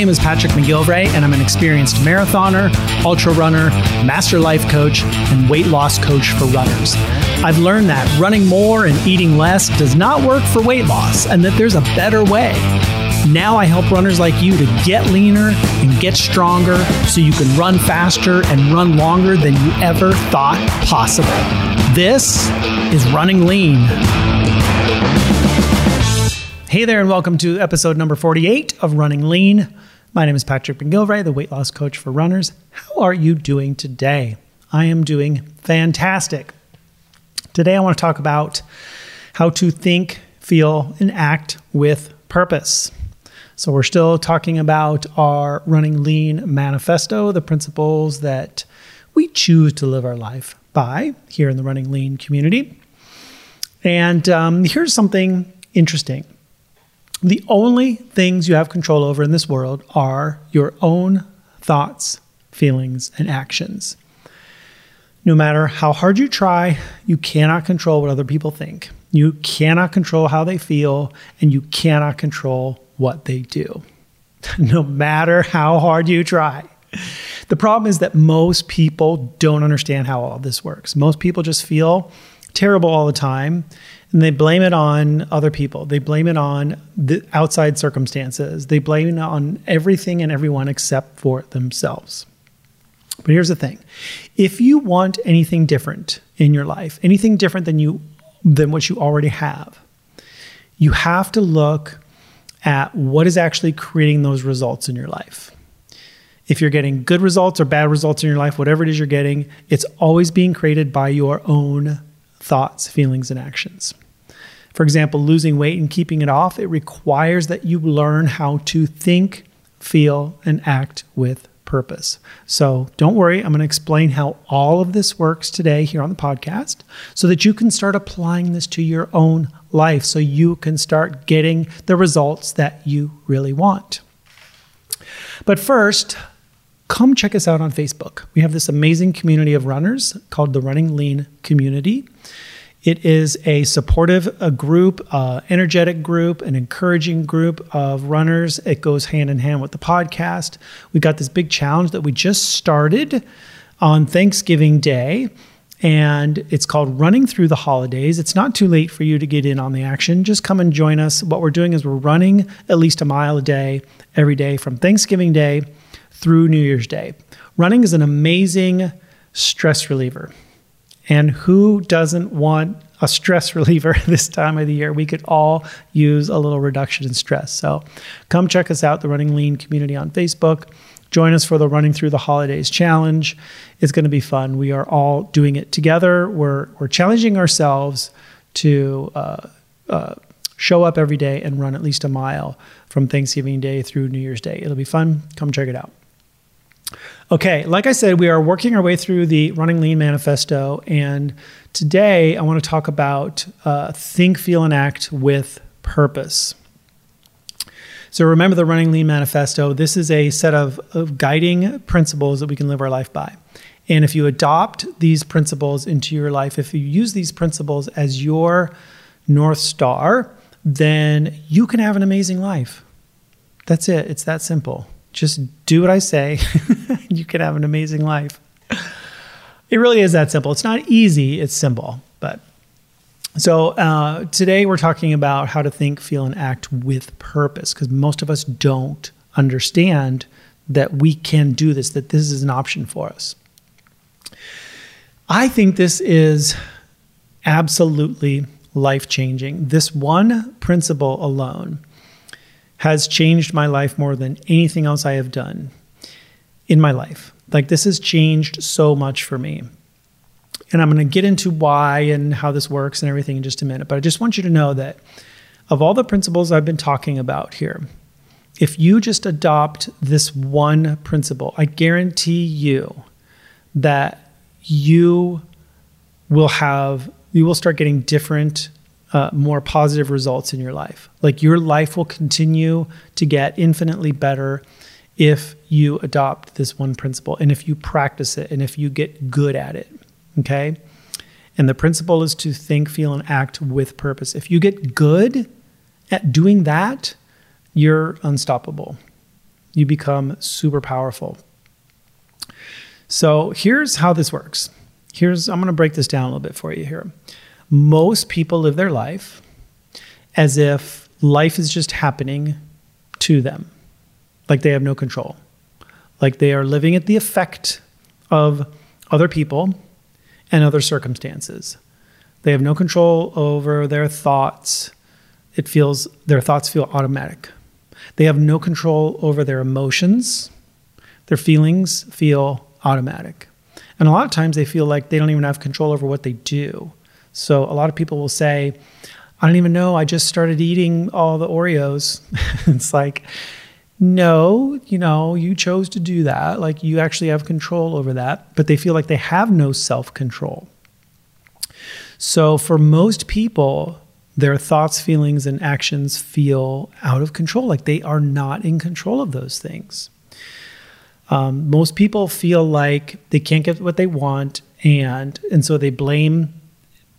name is Patrick McGilvray, and I'm an experienced marathoner, ultra runner, master life coach, and weight loss coach for runners. I've learned that running more and eating less does not work for weight loss, and that there's a better way. Now I help runners like you to get leaner and get stronger so you can run faster and run longer than you ever thought possible. This is Running Lean. Hey there, and welcome to episode number 48 of Running Lean. My name is Patrick McGilvray, the weight loss coach for runners. How are you doing today? I am doing fantastic. Today, I want to talk about how to think, feel, and act with purpose. So, we're still talking about our Running Lean manifesto, the principles that we choose to live our life by here in the Running Lean community. And um, here's something interesting the only things you have control over in this world are your own thoughts, feelings, and actions. No matter how hard you try, you cannot control what other people think. You cannot control how they feel, and you cannot control what they do. no matter how hard you try. The problem is that most people don't understand how all this works. Most people just feel terrible all the time and they blame it on other people. They blame it on the outside circumstances. They blame it on everything and everyone except for themselves. But here's the thing. If you want anything different in your life, anything different than you than what you already have, you have to look at what is actually creating those results in your life. If you're getting good results or bad results in your life, whatever it is you're getting, it's always being created by your own thoughts, feelings, and actions. For example, losing weight and keeping it off, it requires that you learn how to think, feel, and act with purpose. So don't worry, I'm going to explain how all of this works today here on the podcast so that you can start applying this to your own life so you can start getting the results that you really want. But first, come check us out on Facebook. We have this amazing community of runners called the Running Lean Community. It is a supportive a group, uh, energetic group, an encouraging group of runners. It goes hand in hand with the podcast. We got this big challenge that we just started on Thanksgiving Day, and it's called Running Through the Holidays. It's not too late for you to get in on the action. Just come and join us. What we're doing is we're running at least a mile a day every day from Thanksgiving Day through New Year's Day. Running is an amazing stress reliever. And who doesn't want a stress reliever this time of the year? We could all use a little reduction in stress. So come check us out, the Running Lean community on Facebook. Join us for the Running Through the Holidays challenge. It's going to be fun. We are all doing it together. We're, we're challenging ourselves to uh, uh, show up every day and run at least a mile from Thanksgiving Day through New Year's Day. It'll be fun. Come check it out. Okay, like I said, we are working our way through the Running Lean Manifesto, and today I want to talk about uh, think, feel, and act with purpose. So remember the Running Lean Manifesto. This is a set of, of guiding principles that we can live our life by. And if you adopt these principles into your life, if you use these principles as your North Star, then you can have an amazing life. That's it, it's that simple. Just do what I say. you can have an amazing life. It really is that simple. It's not easy, it's simple. But so uh, today we're talking about how to think, feel, and act with purpose because most of us don't understand that we can do this, that this is an option for us. I think this is absolutely life changing. This one principle alone has changed my life more than anything else I have done in my life. Like, this has changed so much for me. And I'm going to get into why and how this works and everything in just a minute. But I just want you to know that of all the principles I've been talking about here, if you just adopt this one principle, I guarantee you that you will have, you will start getting different uh, more positive results in your life. Like your life will continue to get infinitely better if you adopt this one principle and if you practice it and if you get good at it. Okay. And the principle is to think, feel, and act with purpose. If you get good at doing that, you're unstoppable. You become super powerful. So here's how this works. Here's I'm going to break this down a little bit for you here. Most people live their life as if life is just happening to them, like they have no control, like they are living at the effect of other people and other circumstances. They have no control over their thoughts. It feels their thoughts feel automatic. They have no control over their emotions. Their feelings feel automatic. And a lot of times they feel like they don't even have control over what they do. So a lot of people will say, I don't even know. I just started eating all the Oreos. it's like, no, you know, you chose to do that. Like you actually have control over that, but they feel like they have no self control. So for most people, their thoughts, feelings, and actions feel out of control, like they are not in control of those things. Um, most people feel like they can't get what they want, and and so they blame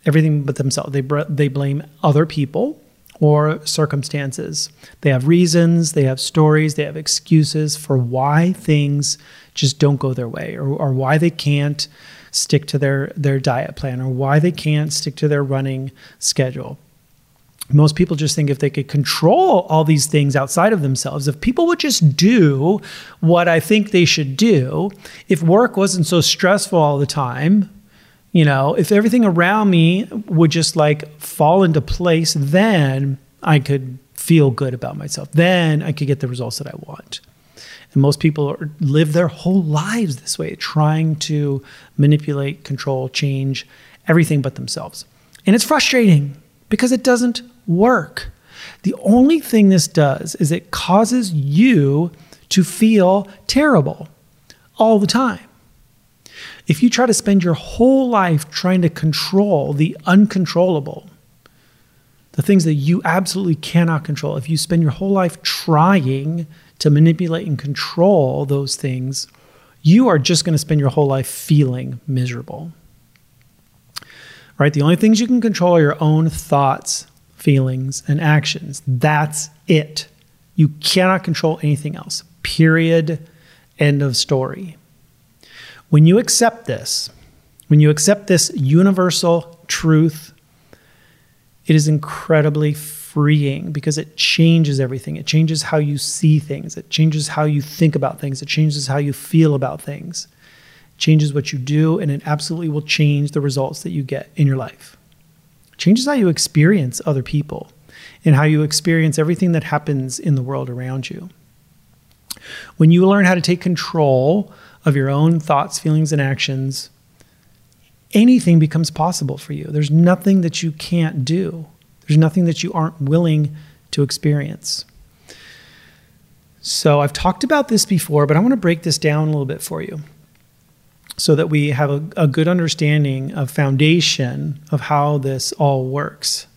everything but themselves. They they blame other people or circumstances. They have reasons, they have stories, they have excuses for why things just don't go their way, or, or why they can't stick to their their diet plan, or why they can't stick to their running schedule most people just think if they could control all these things outside of themselves, if people would just do what I think they should do, if work wasn't so stressful all the time, you know, if everything around me would just like fall into place, then I could feel good about myself. Then I could get the results that I want. And most people live their whole lives this way, trying to manipulate, control, change everything but themselves. And it's frustrating because it doesn't work. The only thing this does is it causes you to feel terrible all the time. If you try to spend your whole life trying to control the uncontrollable, the things that you absolutely cannot control, if you spend your whole life trying to manipulate and control those things, you are just going to spend your whole life feeling miserable. Right? The only things you can control are your own thoughts, feelings, and actions. That's it. You cannot control anything else. Period. End of story. When you accept this, when you accept this universal truth, it is incredibly freeing because it changes everything. It changes how you see things, it changes how you think about things, it changes how you feel about things, it changes what you do, and it absolutely will change the results that you get in your life changes how you experience other people and how you experience everything that happens in the world around you. When you learn how to take control of your own thoughts, feelings, and actions, anything becomes possible for you. There's nothing that you can't do, there's nothing that you aren't willing to experience. So, I've talked about this before, but I want to break this down a little bit for you so that we have a, a good understanding of foundation of how this all works.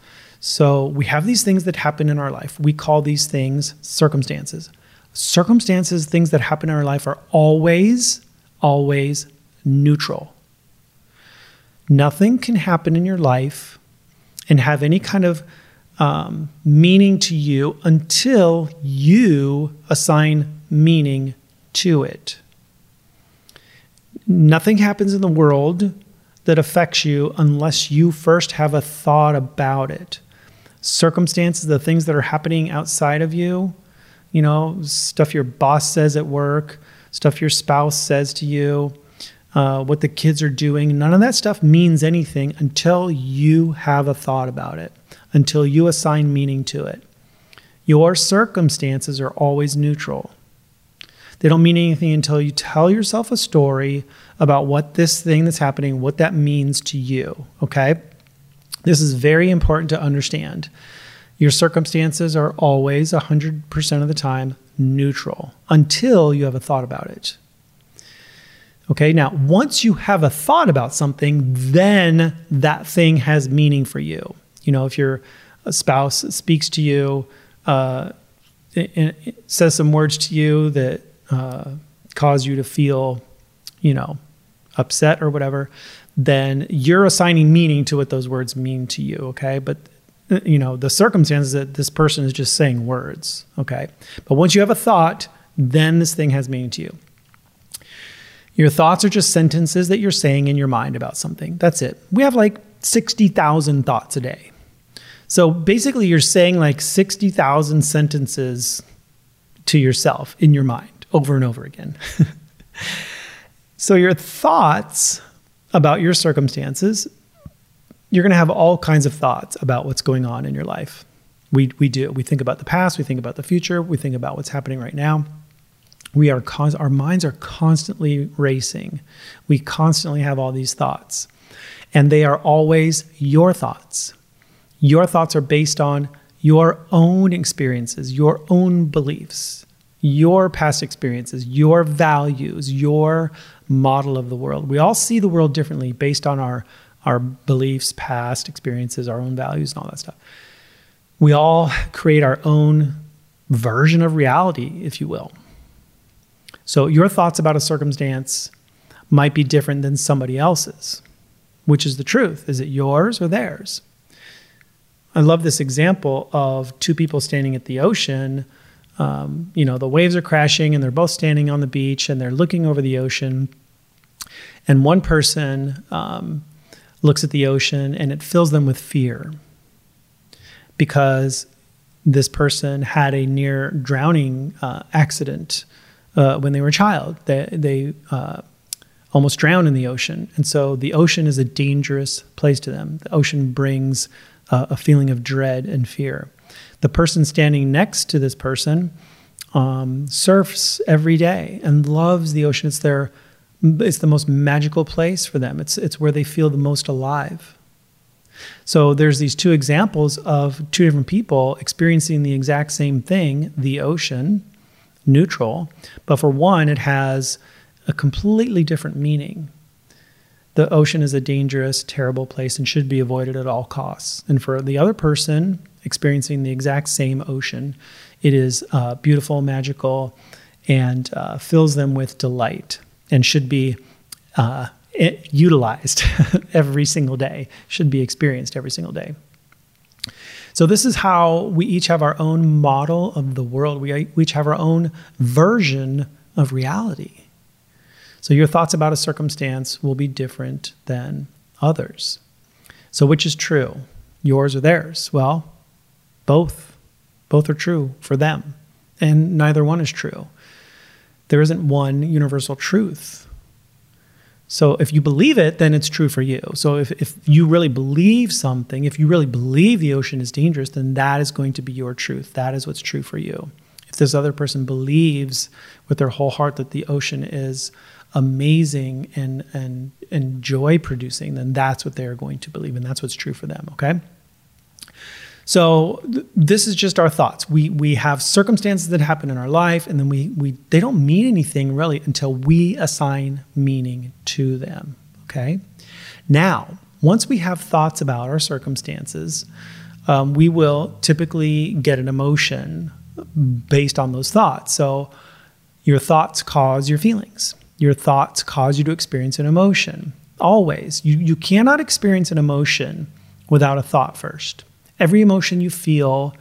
So we have these things that happen in our life. We call these things circumstances. Circumstances, things that happen in our life are always, always neutral. Nothing can happen in your life and have any kind of um, meaning to you until you assign meaning to it nothing happens in the world that affects you unless you first have a thought about it. Circumstances, the things that are happening outside of you, you know, stuff your boss says at work, stuff your spouse says to you, uh, what the kids are doing, none of that stuff means anything until you have a thought about it, until you assign meaning to it. Your circumstances are always neutral. They don't mean anything until you tell yourself a story about what this thing that's happening, what that means to you. Okay? This is very important to understand. Your circumstances are always 100% of the time neutral until you have a thought about it. Okay, now once you have a thought about something, then that thing has meaning for you. You know, if your spouse speaks to you, uh, says some words to you that uh, cause you to feel, you know, upset or whatever, then you're assigning meaning to what those words mean to you. Okay. But, you know, the circumstances that this person is just saying words. Okay. But once you have a thought, then this thing has meaning to you. Your thoughts are just sentences that you're saying in your mind about something. That's it. We have like 60,000 thoughts a day. So basically, you're saying like 60,000 sentences to yourself in your mind over and over again. so your thoughts about your circumstances, you're going to have all kinds of thoughts about what's going on in your life. We, we do. We think about the past, we think about the future, we think about what's happening right now. We are our minds are constantly racing. We constantly have all these thoughts. And they are always your thoughts. Your thoughts are based on your own experiences, your own beliefs, your past experiences, your values, your model of the world. We all see the world differently based on our, our beliefs, past experiences, our own values, and all that stuff. We all create our own version of reality, if you will. So your thoughts about a circumstance might be different than somebody else's. Which is the truth? Is it yours or theirs? I love this example of two people standing at the ocean um, you know, the waves are crashing and they're both standing on the beach and they're looking over the ocean. And one person um, looks at the ocean and it fills them with fear because this person had a near drowning uh, accident uh, when they were a child. They, they uh, almost drowned in the ocean. And so the ocean is a dangerous place to them. The ocean brings uh, a feeling of dread and fear. The person standing next to this person um, surfs every day and loves the ocean. It's their it's the most magical place for them. It's it's where they feel the most alive. So there's these two examples of two different people experiencing the exact same thing, the ocean, neutral, but for one it has a completely different meaning. The ocean is a dangerous, terrible place and should be avoided at all costs. And for the other person, experiencing the exact same ocean. It is uh, beautiful, magical, and uh, fills them with delight and should be uh, utilized every single day, should be experienced every single day. So, this is how we each have our own model of the world. We each have our own version of reality. So, your thoughts about a circumstance will be different than others. So, which is true, yours or theirs? Well, both. Both are true for them, and neither one is true. There isn't one universal truth. So if you believe it, then it's true for you. So if, if you really believe something, if you really believe the ocean is dangerous, then that is going to be your truth. That is what's true for you. If this other person believes with their whole heart that the ocean is amazing and and and joy producing, then that's what they're going to believe, and that's what's true for them. Okay. So th- this is just our thoughts. We we have circumstances that happen in our life, and then we we they don't mean anything really until we assign meaning to them. Okay. Now, once we have thoughts about our circumstances, um, we will typically get an emotion based on those thoughts. So your thoughts cause your feelings. Your thoughts cause you to experience an emotion. Always. You you cannot experience an emotion without a thought first. Every emotion you feel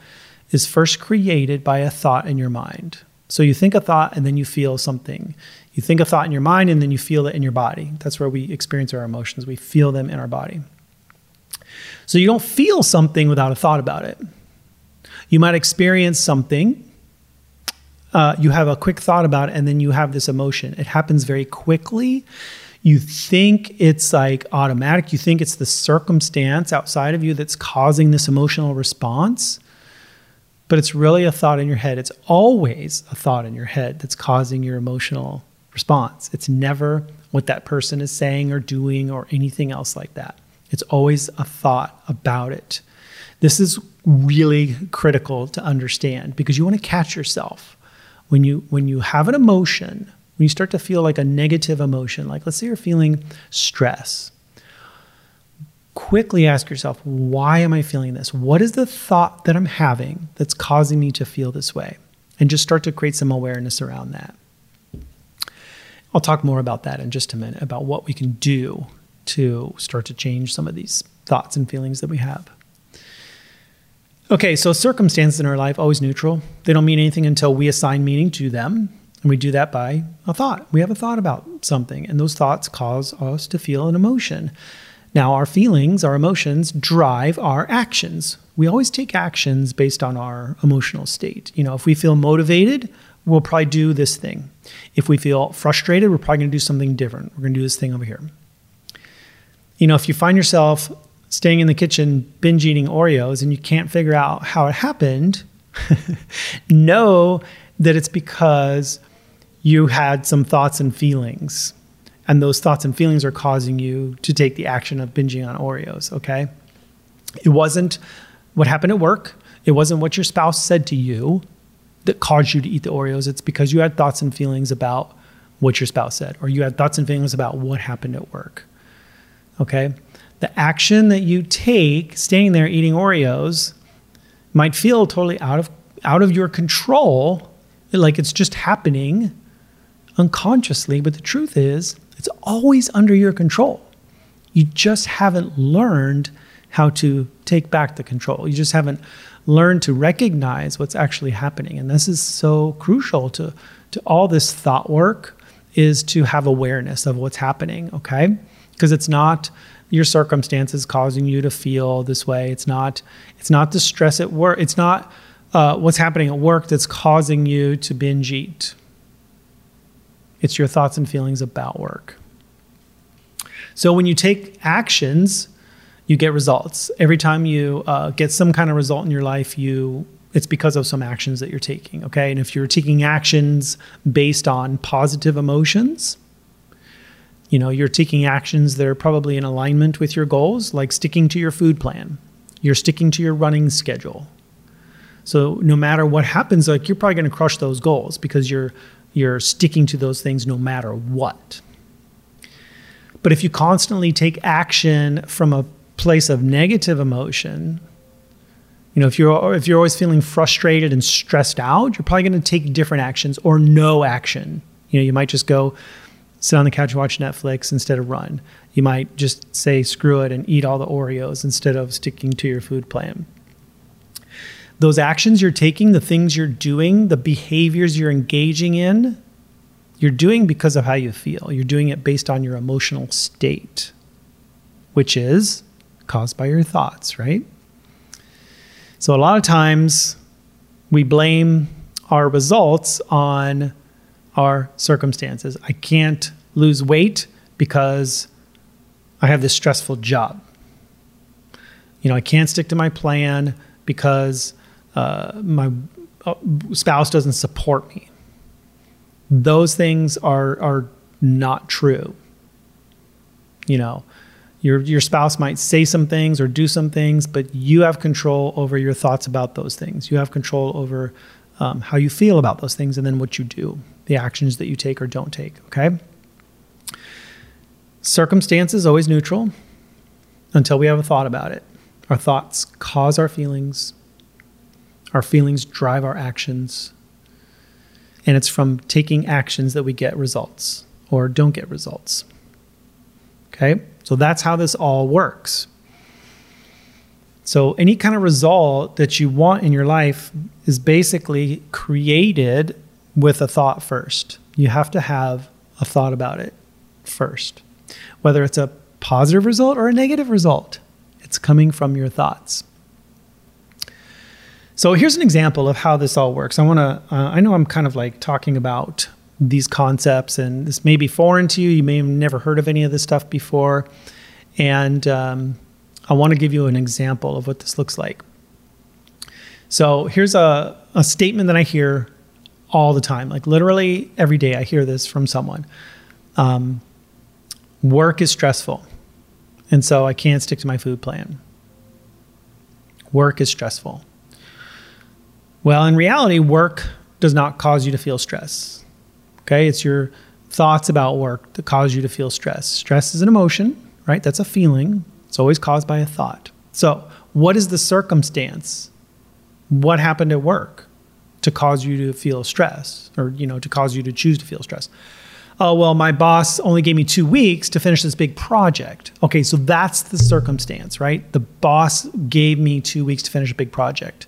is first created by a thought in your mind. So you think a thought and then you feel something. You think a thought in your mind and then you feel it in your body. That's where we experience our emotions. We feel them in our body. So you don't feel something without a thought about it. You might experience something, uh, you have a quick thought about it, and then you have this emotion. It happens very quickly you think it's like automatic. You think it's the circumstance outside of you that's causing this emotional response, but it's really a thought in your head. It's always a thought in your head that's causing your emotional response. It's never what that person is saying or doing or anything else like that. It's always a thought about it. This is really critical to understand because you want to catch yourself when you when you have an emotion when you start to feel like a negative emotion, like let's say you're feeling stress, quickly ask yourself, why am I feeling this? What is the thought that I'm having that's causing me to feel this way? And just start to create some awareness around that. I'll talk more about that in just a minute about what we can do to start to change some of these thoughts and feelings that we have. Okay, so circumstances in our life always neutral. They don't mean anything until we assign meaning to them. And we do that by a thought. We have a thought about something, and those thoughts cause us to feel an emotion. Now, our feelings, our emotions drive our actions. We always take actions based on our emotional state. You know, if we feel motivated, we'll probably do this thing. If we feel frustrated, we're probably going to do something different. We're going to do this thing over here. You know, if you find yourself staying in the kitchen binge eating Oreos and you can't figure out how it happened, know that it's because you had some thoughts and feelings. And those thoughts and feelings are causing you to take the action of binging on Oreos, okay? It wasn't what happened at work. It wasn't what your spouse said to you that caused you to eat the Oreos. It's because you had thoughts and feelings about what your spouse said, or you had thoughts and feelings about what happened at work. Okay? The action that you take staying there eating Oreos might feel totally out of out of your control, like it's just happening unconsciously, but the truth is it's always under your control. You just haven't learned how to take back the control. You just haven't learned to recognize what's actually happening. And this is so crucial to, to all this thought work is to have awareness of what's happening, okay? Because it's not your circumstances causing you to feel this way. It's not it's not the stress at work. It's not uh, what's happening at work that's causing you to binge eat. It's your thoughts and feelings about work. So when you take actions, you get results. Every time you uh, get some kind of result in your life, you it's because of some actions that you're taking. Okay, and if you're taking actions based on positive emotions, you know you're taking actions that are probably in alignment with your goals, like sticking to your food plan. You're sticking to your running schedule. So no matter what happens, like you're probably going to crush those goals because you're you're sticking to those things no matter what. But if you constantly take action from a place of negative emotion, you know, if you're if you're always feeling frustrated and stressed out, you're probably going to take different actions or no action. You know, you might just go sit on the couch and watch Netflix instead of run. You might just say screw it and eat all the Oreos instead of sticking to your food plan those actions you're taking, the things you're doing, the behaviors you're engaging in, you're doing because of how you feel. You're doing it based on your emotional state, which is caused by your thoughts, right? So a lot of times we blame our results on our circumstances. I can't lose weight because I have this stressful job. You know, I can't stick to my plan because uh, my uh, spouse doesn't support me. Those things are are not true. You know, your your spouse might say some things or do some things, but you have control over your thoughts about those things. You have control over um, how you feel about those things, and then what you do, the actions that you take or don't take. Okay. Circumstance is always neutral until we have a thought about it. Our thoughts cause our feelings, our feelings drive our actions. And it's from taking actions that we get results or don't get results. Okay? So that's how this all works. So, any kind of result that you want in your life is basically created with a thought first. You have to have a thought about it first. Whether it's a positive result or a negative result, it's coming from your thoughts. So here's an example of how this all works. I want to, uh, I know I'm kind of like talking about these concepts, and this may be foreign to you. You may have never heard of any of this stuff before. And um, I want to give you an example of what this looks like. So here's a, a statement that I hear all the time, like literally every day I hear this from someone. Um, work is stressful, and so I can't stick to my food plan. Work is stressful. Well, in reality, work does not cause you to feel stress. Okay, it's your thoughts about work that cause you to feel stress. Stress is an emotion, right? That's a feeling. It's always caused by a thought. So, what is the circumstance? What happened at work to cause you to feel stress or, you know, to cause you to choose to feel stress? Oh, well, my boss only gave me two weeks to finish this big project. Okay, so that's the circumstance, right? The boss gave me two weeks to finish a big project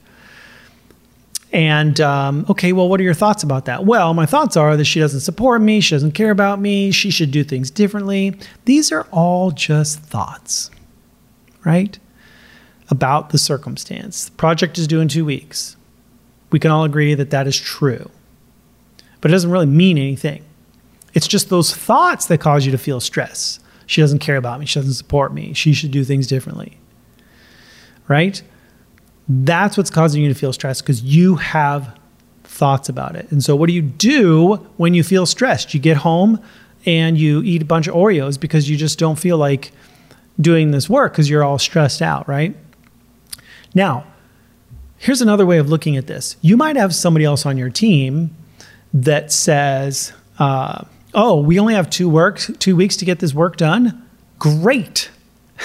And um, okay, well, what are your thoughts about that? Well, my thoughts are that she doesn't support me, she doesn't care about me, she should do things differently. These are all just thoughts, right? About the circumstance. The project is due in two weeks. We can all agree that that is true, but it doesn't really mean anything. It's just those thoughts that cause you to feel stress. She doesn't care about me, she doesn't support me, she should do things differently, right? That's what's causing you to feel stressed because you have thoughts about it. And so, what do you do when you feel stressed? You get home and you eat a bunch of Oreos because you just don't feel like doing this work because you're all stressed out, right? Now, here's another way of looking at this. You might have somebody else on your team that says, uh, "Oh, we only have two works, two weeks to get this work done." Great.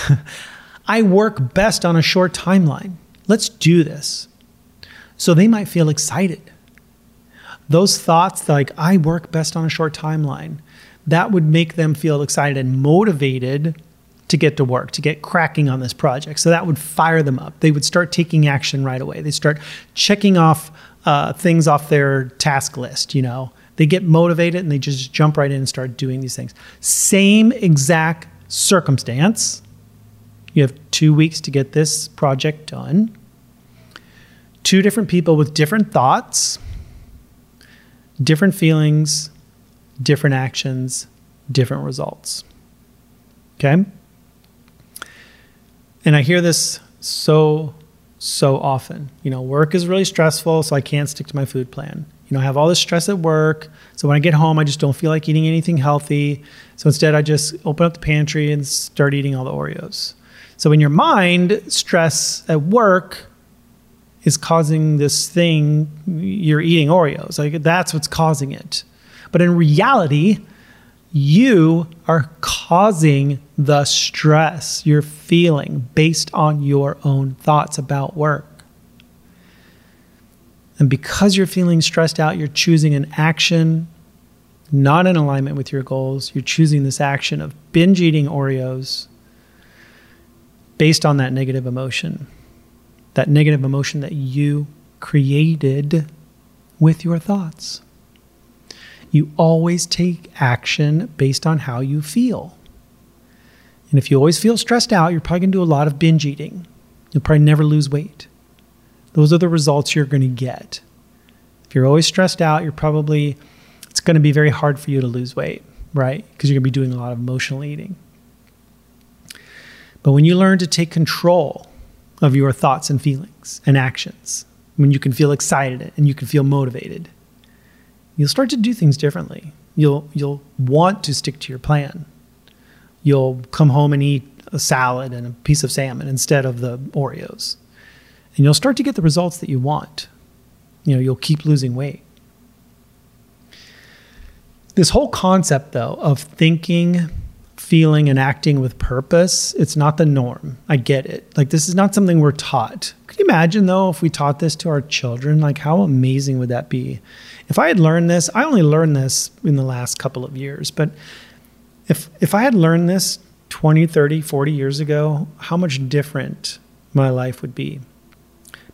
I work best on a short timeline. Let's do this. So they might feel excited. Those thoughts, like, I work best on a short timeline, that would make them feel excited and motivated to get to work, to get cracking on this project. So that would fire them up. They would start taking action right away. They start checking off uh, things off their task list, you know. They get motivated and they just jump right in and start doing these things. Same exact circumstance. You have two weeks to get this project done two different people with different thoughts, different feelings, different actions, different results. Okay? And I hear this so, so often. You know, work is really stressful, so I can't stick to my food plan. You know, I have all this stress at work. So when I get home, I just don't feel like eating anything healthy. So instead, I just open up the pantry and start eating all the Oreos. So in your mind, stress at work is causing this thing you're eating Oreos. Like that's what's causing it. But in reality, you are causing the stress you're feeling based on your own thoughts about work. And because you're feeling stressed out, you're choosing an action not in alignment with your goals. You're choosing this action of binge eating Oreos based on that negative emotion that negative emotion that you created with your thoughts. You always take action based on how you feel. And if you always feel stressed out, you're probably going to do a lot of binge eating. You'll probably never lose weight. Those are the results you're going to get. If you're always stressed out, you're probably, it's going to be very hard for you to lose weight, right? Because you're going to be doing a lot of emotional eating. But when you learn to take control of your thoughts and feelings and actions, when you can feel excited and you can feel motivated, you'll start to do things differently. You'll you'll want to stick to your plan. You'll come home and eat a salad and a piece of salmon instead of the Oreos. And you'll start to get the results that you want. You know, you'll keep losing weight. This whole concept though of thinking feeling and acting with purpose, it's not the norm. I get it. Like, this is not something we're taught. Could you imagine, though, if we taught this to our children? Like, how amazing would that be? If I had learned this, I only learned this in the last couple of years, but if, if I had learned this 20, 30, 40 years ago, how much different my life would be.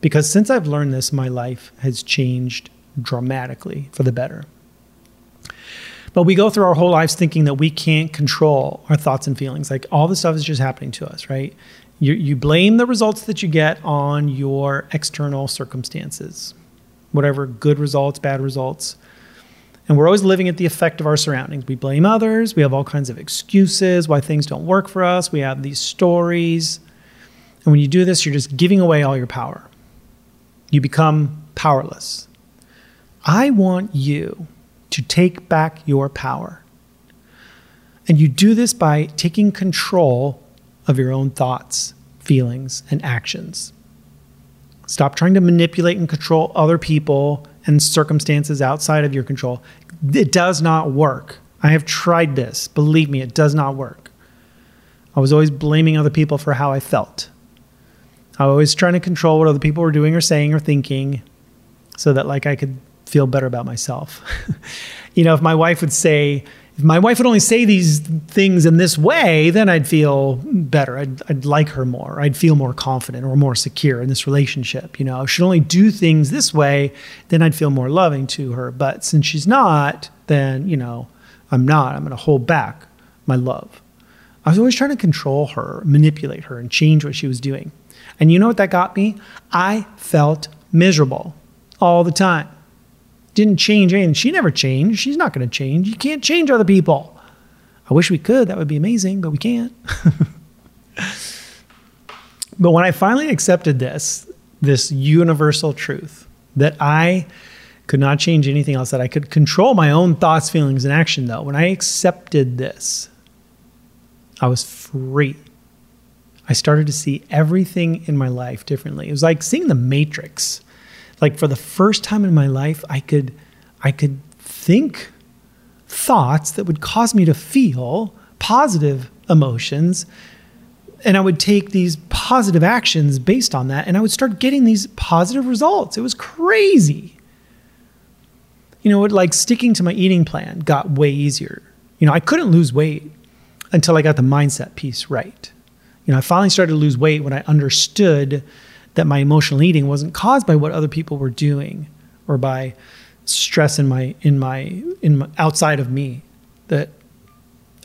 Because since I've learned this, my life has changed dramatically for the better. But we go through our whole lives thinking that we can't control our thoughts and feelings. Like all this stuff is just happening to us, right? You, you blame the results that you get on your external circumstances, whatever good results, bad results. And we're always living at the effect of our surroundings. We blame others. We have all kinds of excuses why things don't work for us. We have these stories. And when you do this, you're just giving away all your power. You become powerless. I want you to take back your power. And you do this by taking control of your own thoughts, feelings, and actions. Stop trying to manipulate and control other people and circumstances outside of your control. It does not work. I have tried this. Believe me, it does not work. I was always blaming other people for how I felt. I was always trying to control what other people were doing or saying or thinking so that like I could feel better about myself. you know, if my wife would say, if my wife would only say these things in this way, then I'd feel better. I'd, I'd like her more. I'd feel more confident or more secure in this relationship. You know, if she'd only do things this way, then I'd feel more loving to her. But since she's not, then, you know, I'm not. I'm going to hold back my love. I was always trying to control her, manipulate her, and change what she was doing. And you know what that got me? I felt miserable all the time didn't change anything. She never changed. She's not going to change. You can't change other people. I wish we could. That would be amazing, but we can't. but when I finally accepted this, this universal truth that I could not change anything else, that I could control my own thoughts, feelings, and action, though, when I accepted this, I was free. I started to see everything in my life differently. It was like seeing the matrix like for the first time in my life i could i could think thoughts that would cause me to feel positive emotions and i would take these positive actions based on that and i would start getting these positive results. It was crazy. You know like sticking to my eating plan got way easier. You know i couldn't lose weight until i got the mindset piece right. You know i finally started to lose weight when i understood that my emotional eating wasn't caused by what other people were doing or by stress in my in my in my, outside of me that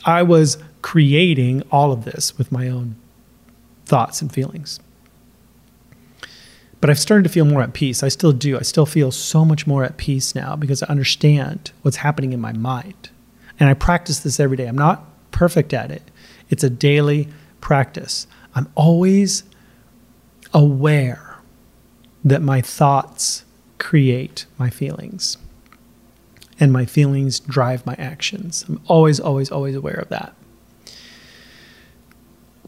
I was creating all of this with my own thoughts and feelings. But I've started to feel more at peace. I still do. I still feel so much more at peace now because I understand what's happening in my mind. And I practice this every day. I'm not perfect at it. It's a daily practice. I'm always aware that my thoughts create my feelings and my feelings drive my actions. I'm always, always, always aware of that.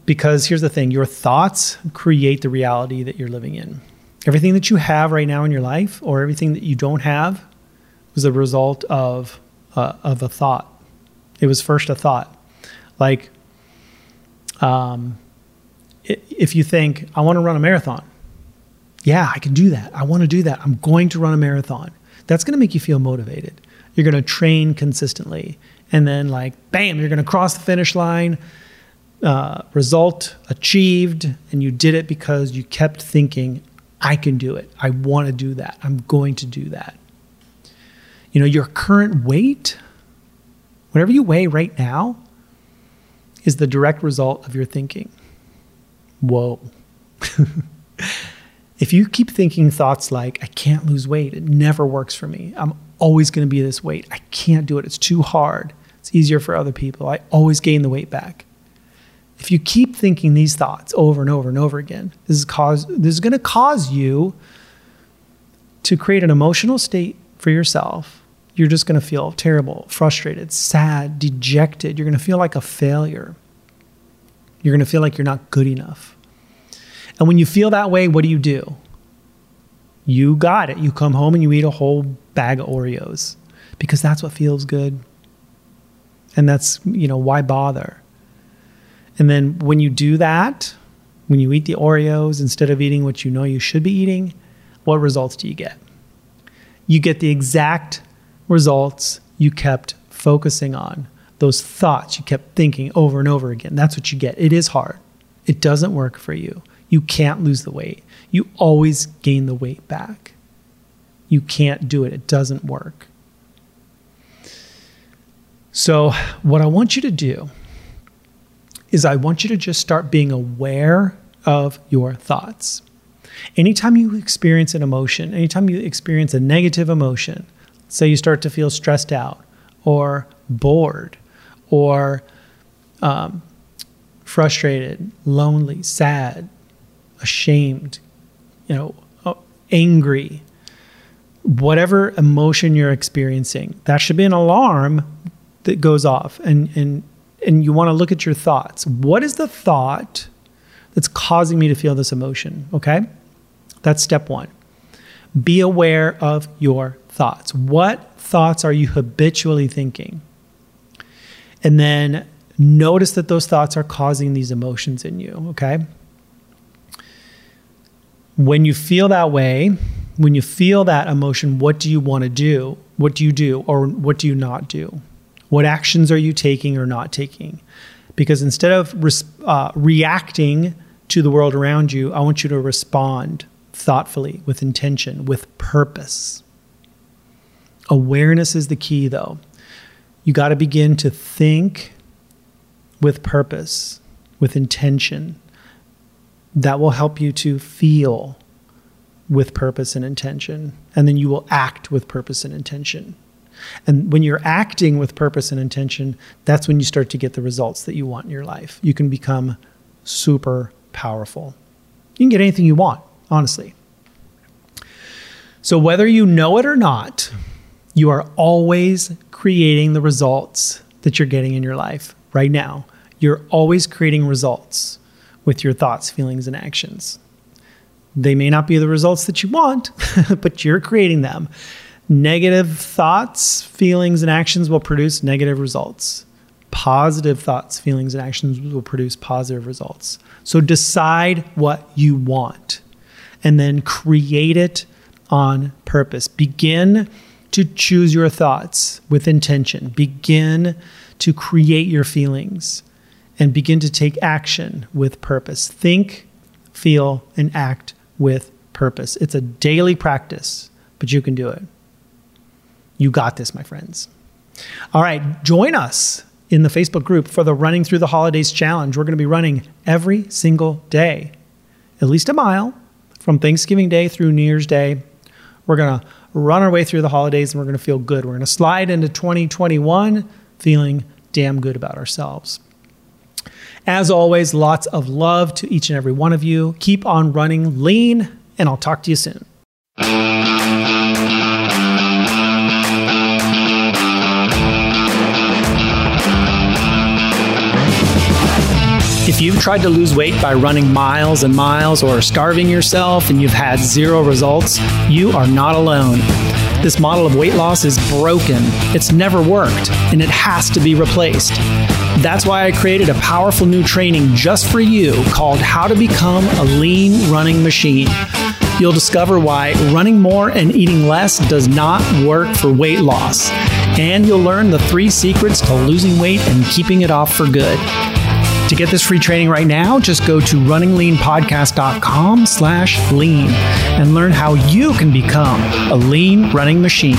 Because here's the thing your thoughts create the reality that you're living in. Everything that you have right now in your life, or everything that you don't have, was a result of, uh, of a thought. It was first a thought. Like, um, if you think, I want to run a marathon, yeah, I can do that. I want to do that. I'm going to run a marathon. That's going to make you feel motivated. You're going to train consistently. And then, like, bam, you're going to cross the finish line, uh, result achieved. And you did it because you kept thinking, I can do it. I want to do that. I'm going to do that. You know, your current weight, whatever you weigh right now, is the direct result of your thinking whoa. if you keep thinking thoughts like, I can't lose weight, it never works for me. I'm always going to be this weight. I can't do it. It's too hard. It's easier for other people. I always gain the weight back. If you keep thinking these thoughts over and over and over again, this is cause this is going to cause you to create an emotional state for yourself. You're just going to feel terrible, frustrated, sad, dejected. You're going to feel like a failure. You're going to feel like you're not good enough. And when you feel that way, what do you do? You got it. You come home and you eat a whole bag of Oreos because that's what feels good. And that's, you know, why bother? And then when you do that, when you eat the Oreos instead of eating what you know you should be eating, what results do you get? You get the exact results you kept focusing on those thoughts you kept thinking over and over again. That's what you get. It is hard. It doesn't work for you. You can't lose the weight. You always gain the weight back. You can't do it. It doesn't work. So, what I want you to do is I want you to just start being aware of your thoughts. Anytime you experience an emotion, anytime you experience a negative emotion, say you start to feel stressed out or bored or um, frustrated, lonely, sad, ashamed, you know, uh, angry, whatever emotion you're experiencing, that should be an alarm that goes off. And, and, and you want to look at your thoughts. What is the thought that's causing me to feel this emotion? Okay. That's step one. Be aware of your thoughts. What thoughts are you habitually thinking? And then notice that those thoughts are causing these emotions in you, okay? When you feel that way, when you feel that emotion, what do you want to do? What do you do or what do you not do? What actions are you taking or not taking? Because instead of res- uh, reacting to the world around you, I want you to respond thoughtfully, with intention, with purpose. Awareness is the key, though. You got to begin to think with purpose, with intention. That will help you to feel with purpose and intention. And then you will act with purpose and intention. And when you're acting with purpose and intention, that's when you start to get the results that you want in your life. You can become super powerful. You can get anything you want, honestly. So, whether you know it or not, you are always creating the results that you're getting in your life right now. You're always creating results with your thoughts, feelings, and actions. They may not be the results that you want, but you're creating them. Negative thoughts, feelings, and actions will produce negative results. Positive thoughts, feelings, and actions will produce positive results. So decide what you want and then create it on purpose. Begin to choose your thoughts with intention. Begin to create your feelings and begin to take action with purpose. Think, feel, and act with purpose. It's a daily practice, but you can do it. You got this, my friends. All right, join us in the Facebook group for the Running Through the Holidays Challenge. We're going to be running every single day, at least a mile from Thanksgiving Day through New Year's Day. We're going to run our way through the holidays and we're going to feel good. We're going to slide into 2021 feeling damn good about ourselves. As always, lots of love to each and every one of you. Keep on running lean, and I'll talk to you soon. If you've tried to lose weight by running miles and miles or starving yourself and you've had zero results, you are not alone. This model of weight loss is broken. It's never worked, and it has to be replaced. That's why I created a powerful new training just for you called How to Become a Lean Running Machine. You'll discover why running more and eating less does not work for weight loss. And you'll learn the three secrets to losing weight and keeping it off for good. To get this free training right now, just go to runningleanpodcast.com slash lean and learn how you can become a lean running machine.